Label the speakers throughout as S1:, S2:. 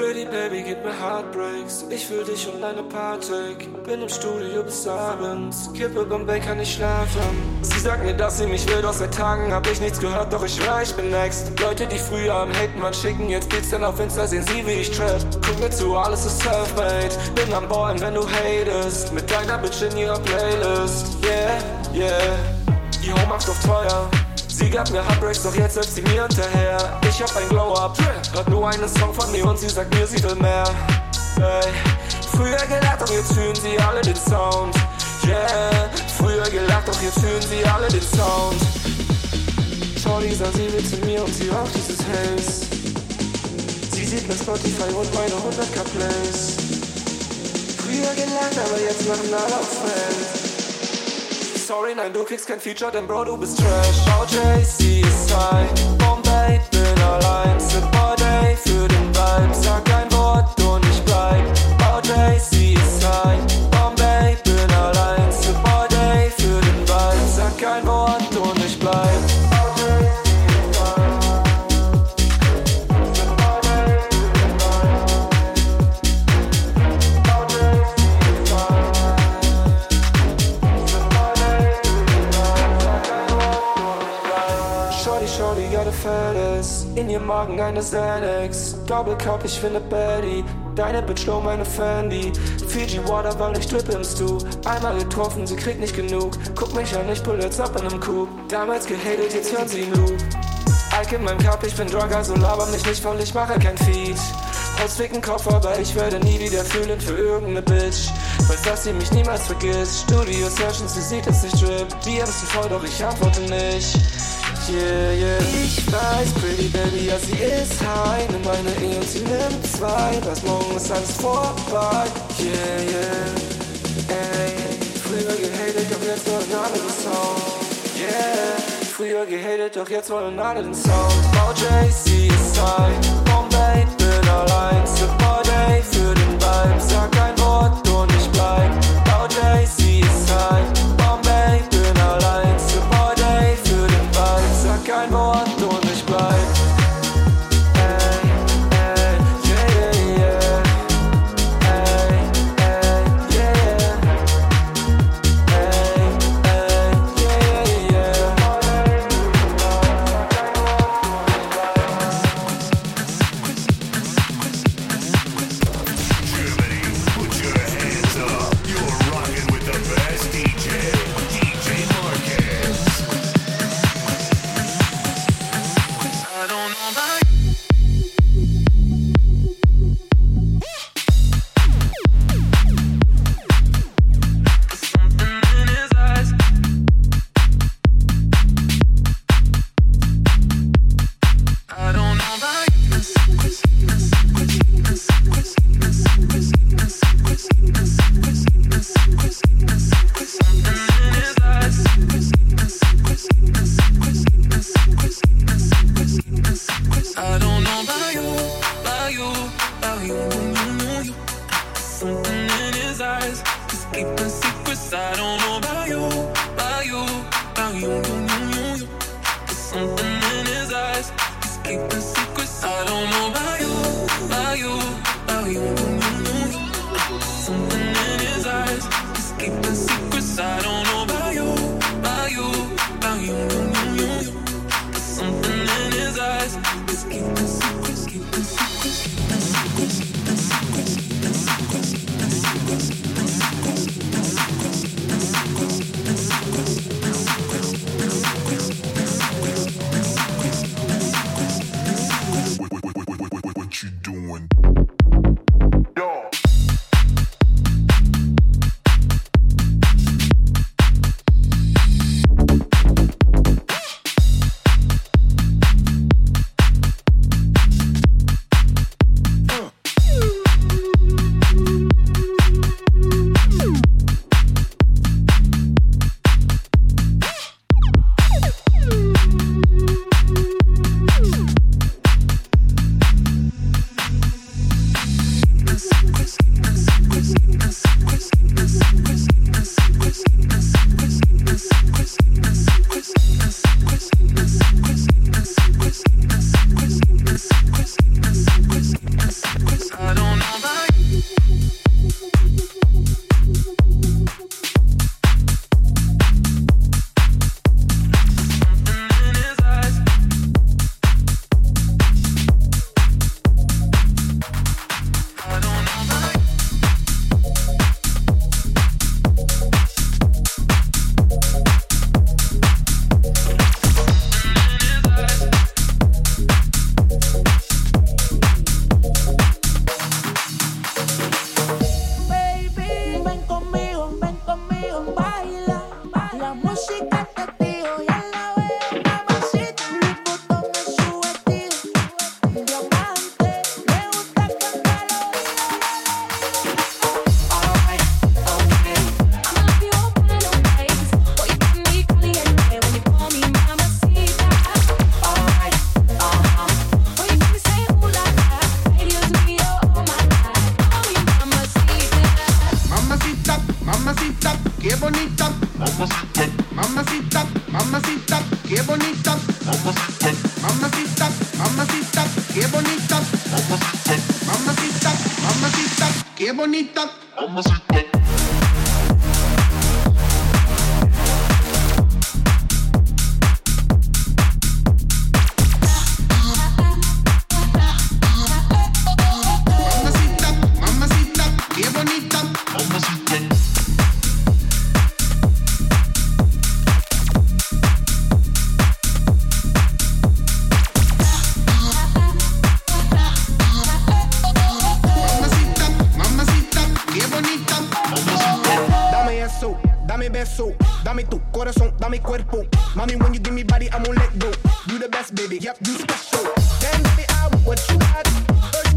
S1: Pretty Baby gibt mir Heartbreaks. Ich fühl dich und deine Partik. Bin im Studio bis abends. Kippe Bombay kann nicht schlafen. Sie sagt mir, dass sie mich will, doch seit Tagen hab ich nichts gehört, doch ich schwör, ich bin next. Leute, die früher am Haten waren, schicken jetzt Beats dann auf Insta, sehen sie, wie ich trap. Guck mir zu, alles ist self-made. Bin am Ballen, wenn du hatest. Mit deiner Bitch in ihrer Playlist. Yeah, yeah. Die Home macht auf teuer. Sie gab mir Heartbreaks, doch jetzt läuft sie mir hinterher. Ich hab ein Glow-Up, hört nur einen Song von mir und sie sagt mir, sie will mehr. Hey. Früher gelacht, doch jetzt fühlen sie alle den Sound. Yeah, früher gelacht, doch jetzt fühlen sie alle den Sound. Shorty sagt, sie will zu mir und sie raucht dieses Haze. Sie sieht mein Spotify und meine 100k Plays. Früher gelacht, aber jetzt machen alle auf Fans sorry, nein, du kriegst kein Feature, denn Bro, du bist Trash. OJC ist high, Bombay, bin allein. Sit Day für den Vibe, sag ein Wort und ich bleib. OJC ist Magen eine Xanax Doppelcup, ich finde Betty. Deine Bitch low, meine Fandy Fiji Water, weil ich drip im Stu. Einmal getroffen, sie kriegt nicht genug. Guck mich an, ich pull jetzt ab in nem Coup. Damals gehatet, jetzt hören sie den Loop. Ike in meinem Cup, ich bin Drug, also laber mich nicht voll, ich mache kein Feed Hausficken Kopf, aber ich werde nie wieder fühlen für irgendeine Bitch. Weiß, dass sie mich niemals vergisst. Studio Sessions, sie sieht es nicht drip. DMs sind voll, doch ich antworte nicht Yeah, yeah. Ich weiß, Pretty Baby, ja, sie ist high. Nimm meine E und sie nimmt zwei. Was morgen ist alles vorbei. Yeah, yeah. Ey, früher gehatet, doch jetzt wollen alle den Sound. Yeah, früher gehatet, doch jetzt wollen alle den Sound. OJC ist high. Bombay, bin allein. Super Day für den Vibe. Sag ein Wort und ich bleib. OJC
S2: eso, dame beso, dame tu corazón, dame cuerpo. Mommy, when you give me body, I'm gonna let go. You
S3: the best, baby, yep, you special. Damn, baby, I want what you got.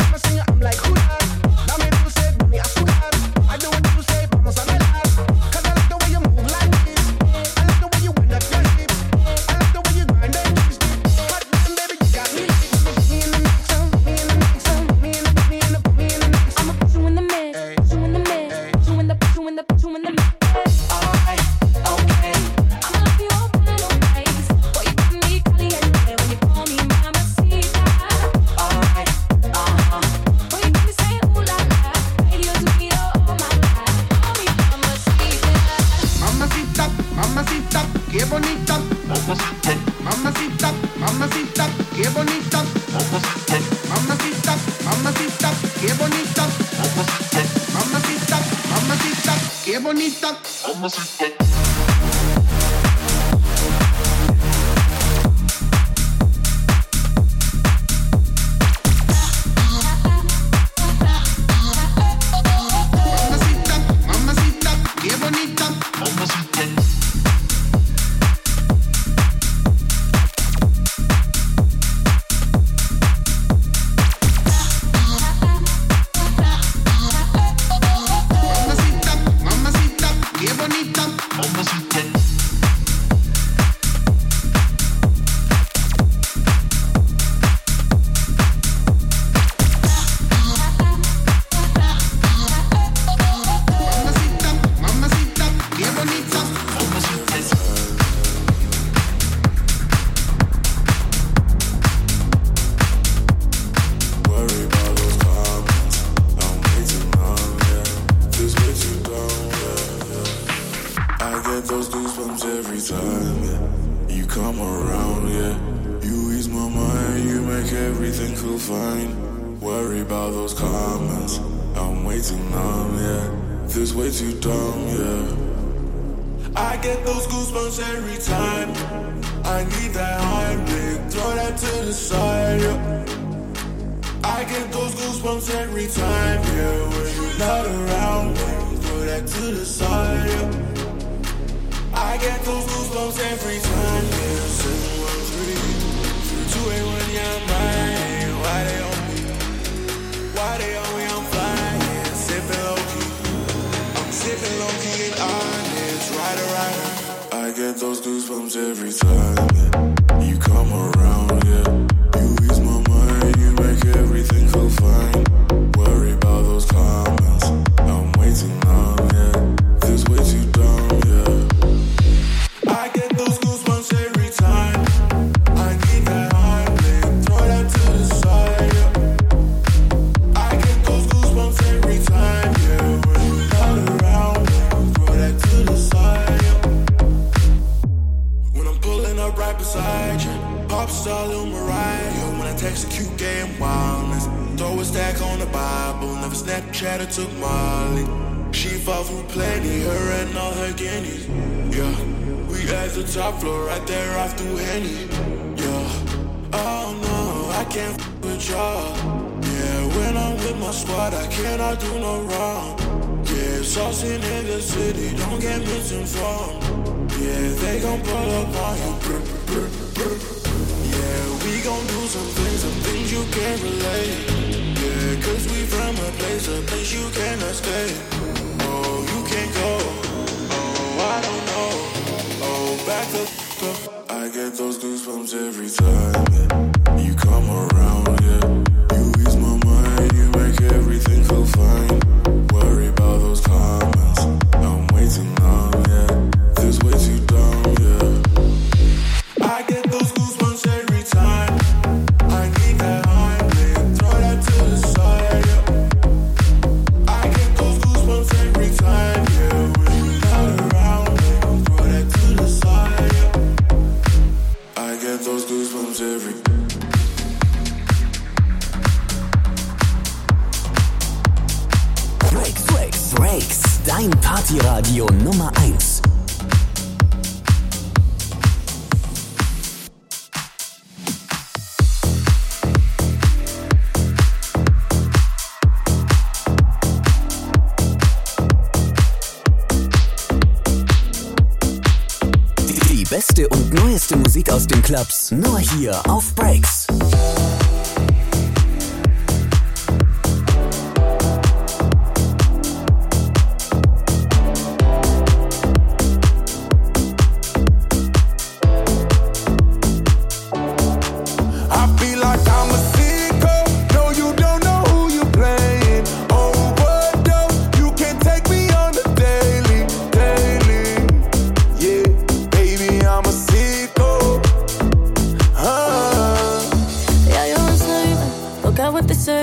S3: get those goosebumps every time.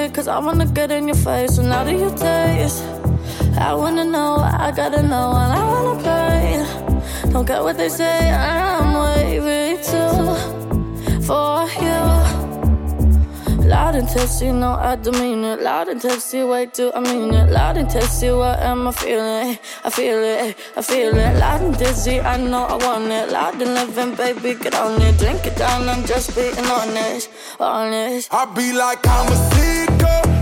S4: Cause I wanna get in your face. So now that you taste, I wanna know, I gotta know, and I wanna play. Don't care what they say, I'm wavy too for you. Loud and testy, no, I demean it. Loud and testy, wait till I mean it. Loud and testy, what am I feeling? I feel it, I feel it. Loud and dizzy, I know I want it. Loud and living, baby, get on it. Drink it down, I'm just being honest, honest.
S3: I be like I'm a sicko.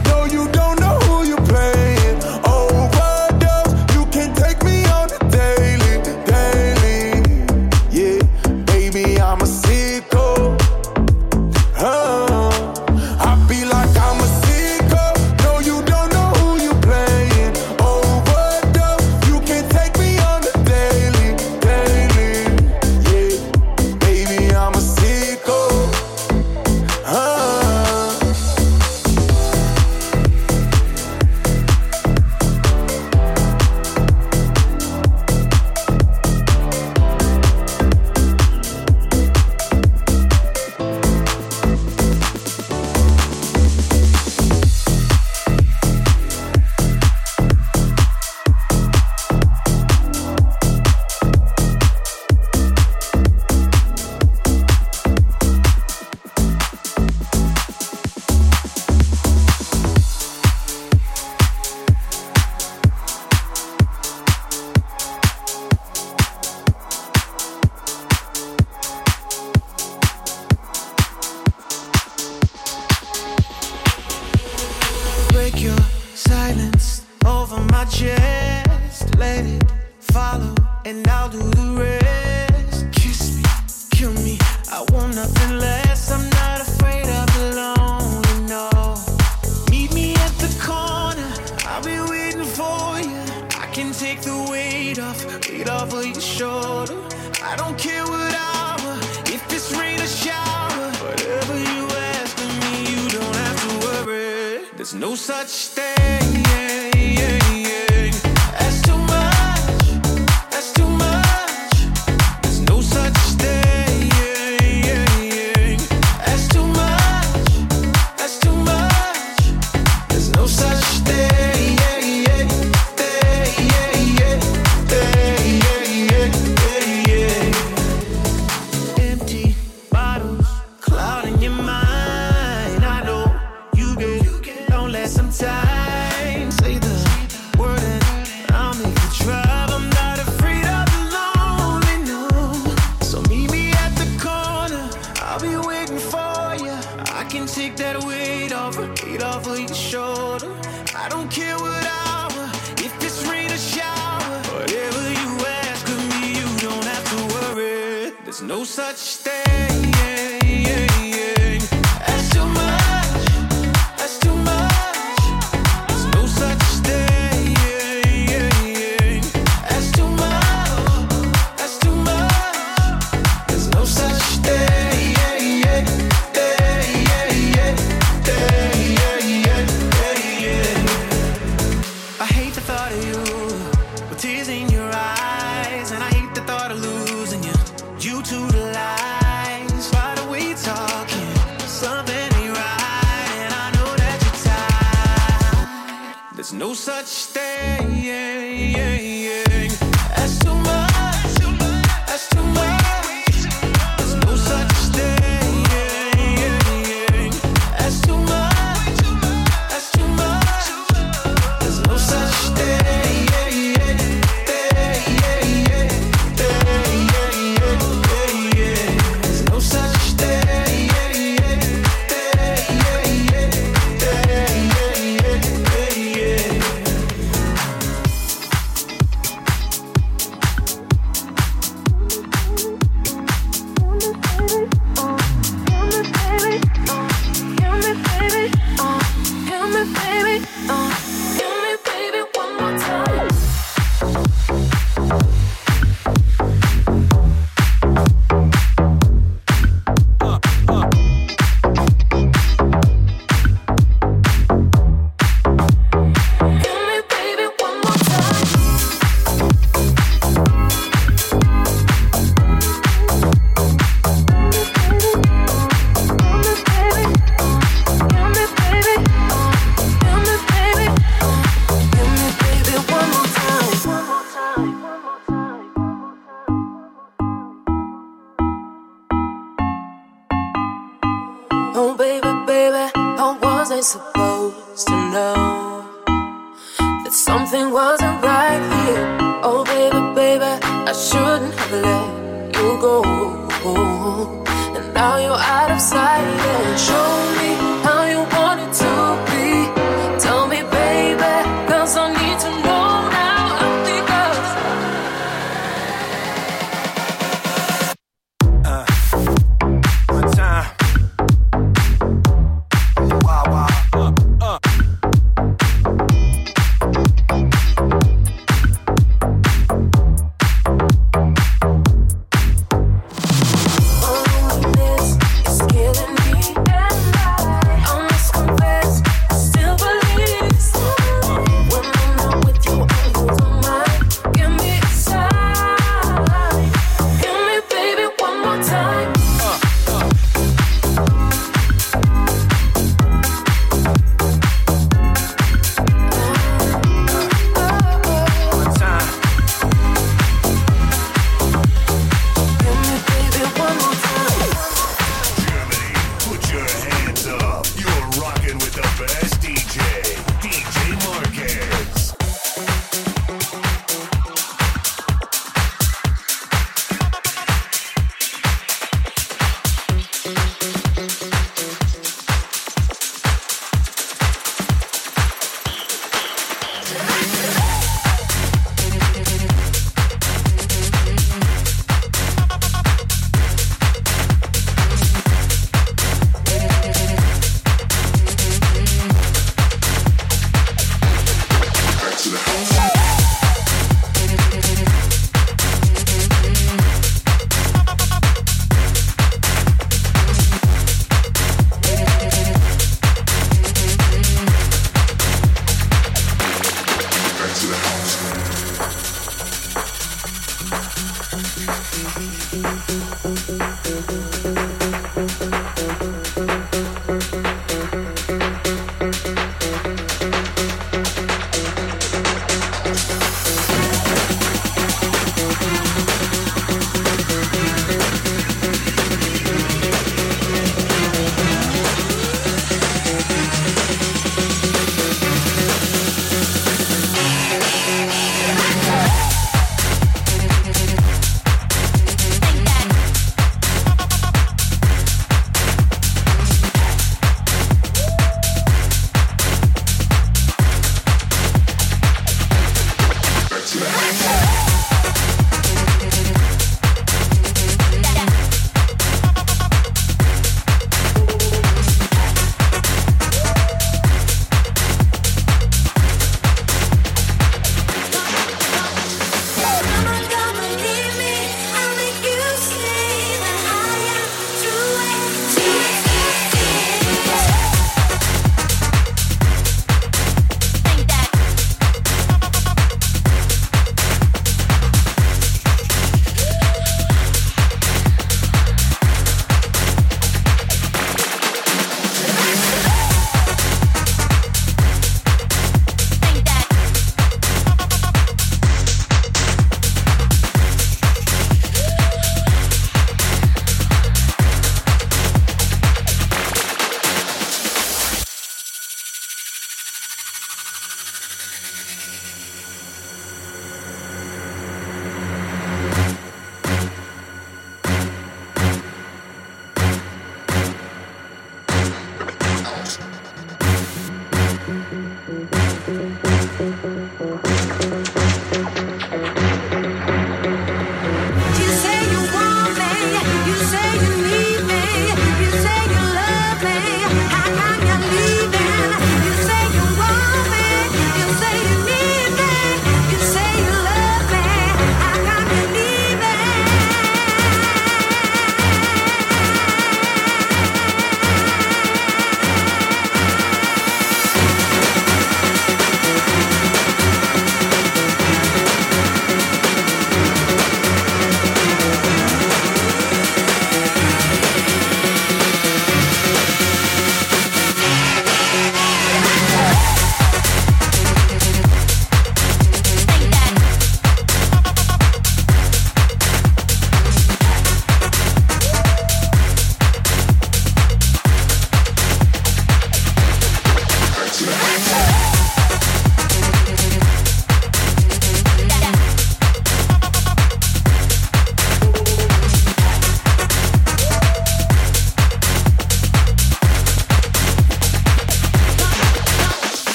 S3: I know you
S5: get lonely sometimes. Say the word and I'll make drive. I'm not afraid of the lonely, no. So meet me at the corner. I'll be waiting for you. I can take that weight off, weight off of your shoulder. I don't care what hour, if it's rain or shower. Whatever you ask of me, you don't have to worry. There's no such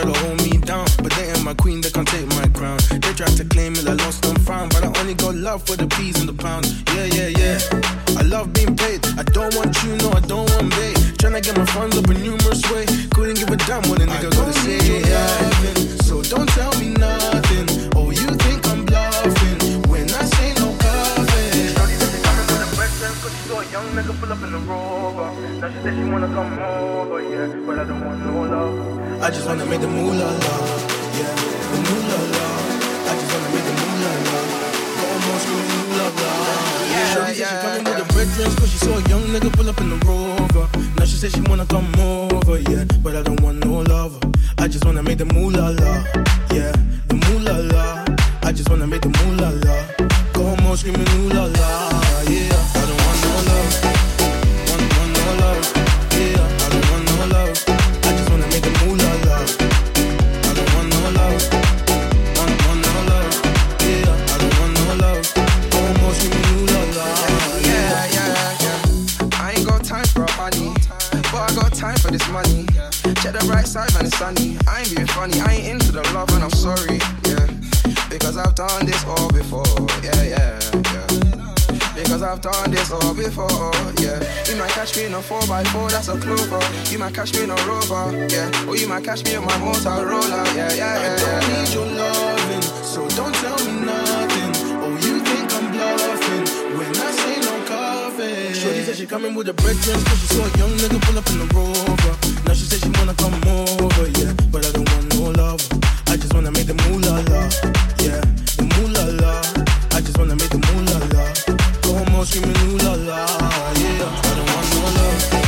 S6: try to hold me down, but they ain't my queen, they can't take my crown. They tried to claim it, I lost and found, but I only got love for the peas and the pounds. make the moolah la, yeah, the moolah la. I just wanna make the moolah la. Almost go moolah la. Yeah, yeah. She said she coming with the red dress, cause she saw a young nigga pull up in the Rover. Now she said she wanna come over, yeah.
S7: Cause I've done this all before, yeah. You might catch me in a 4x4, that's a clover. You might catch me in a rover, yeah. Or you might catch me in my Motorola, yeah, yeah, yeah.
S6: I don't need your loving, so don't tell me nothing. Oh, you think I'm bluffing when I say no coffee. Shorty said she coming with a bread jam, cause she saw a young nigga pull up in a rover. Now she said she wanna come over, yeah. But I don't want no love. I just wanna make the moolah, yeah. The moolah, screaming ooh la la, yeah. I don't want no love.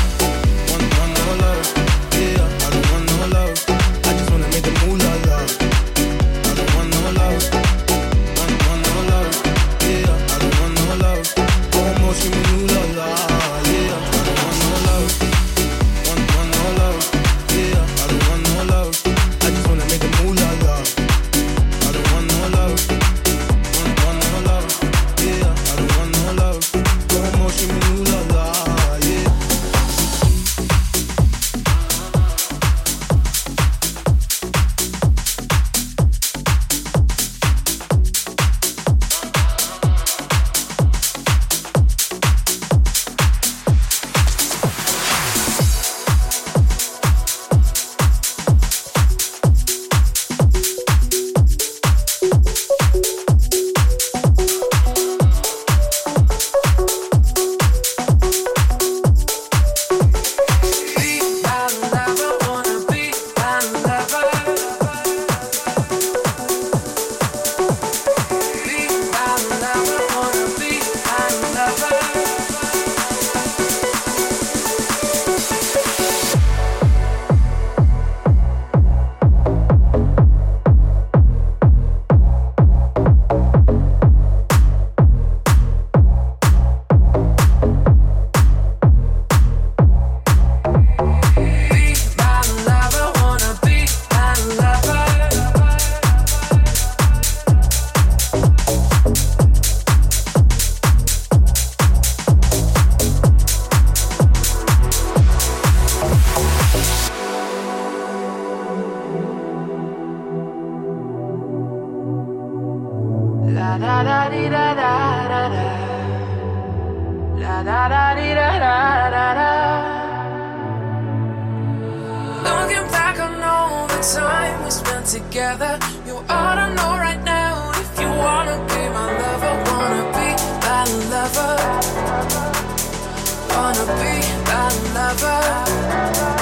S6: wanna
S2: be a lover.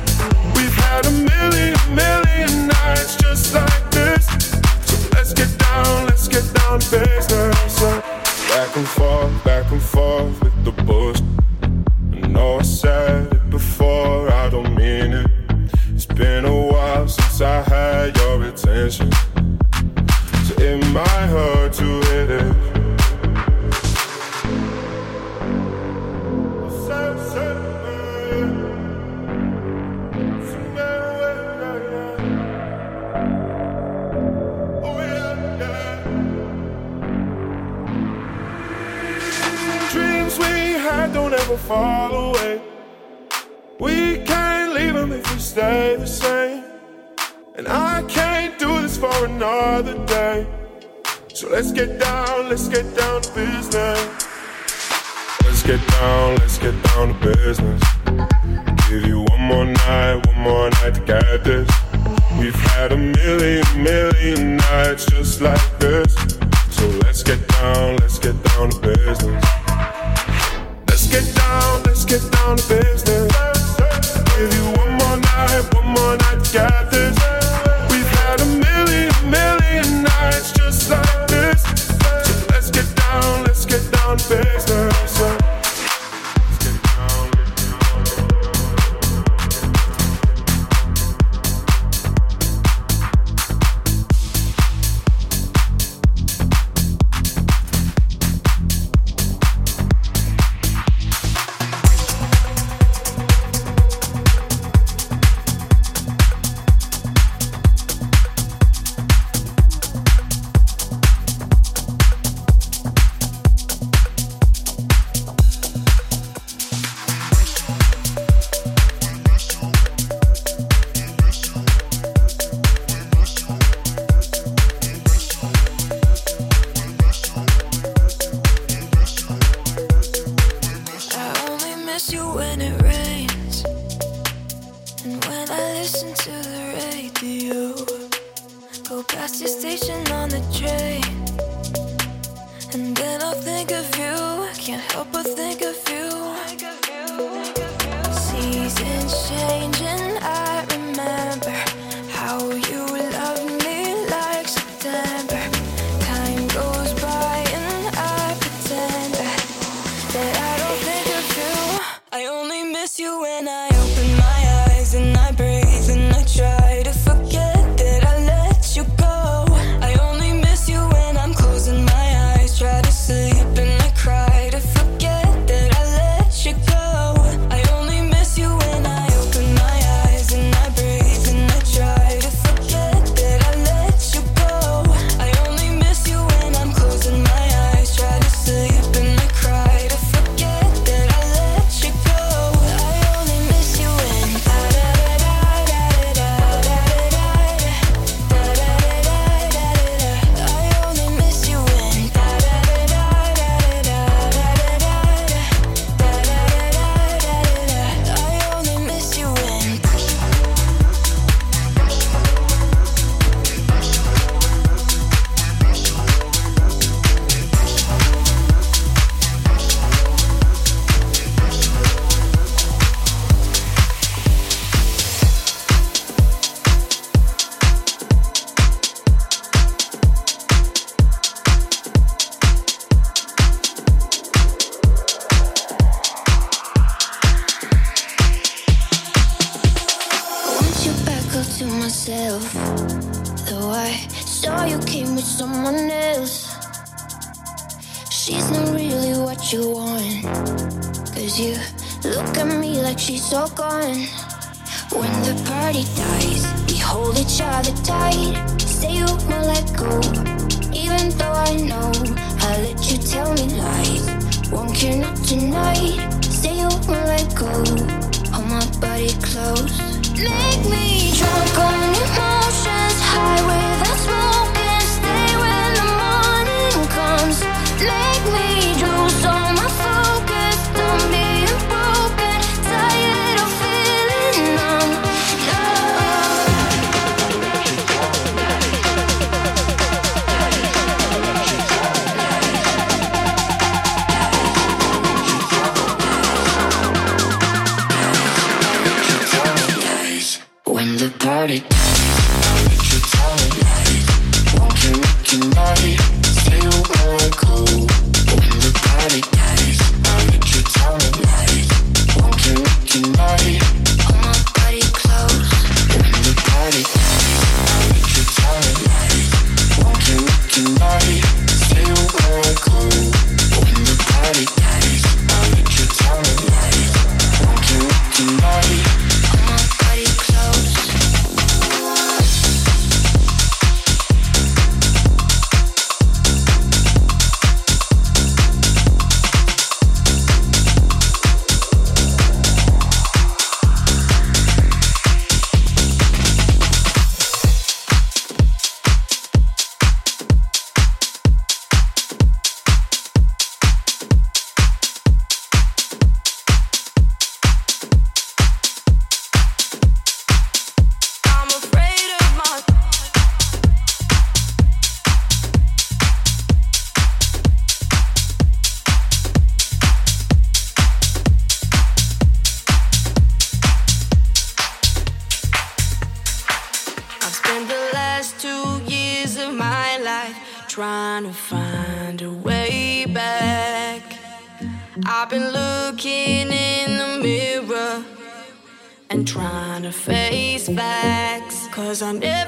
S8: Look at me like she's all gone. When the party dies, we hold each other tight. Say you won't let go, even though I know I let you tell me lies. Won't care not tonight. Say you won't let go. Hold my body close. Make me drunk on emotions, high with the smoke, and stay when the morning comes. Make me.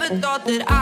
S9: Never thought that hurt.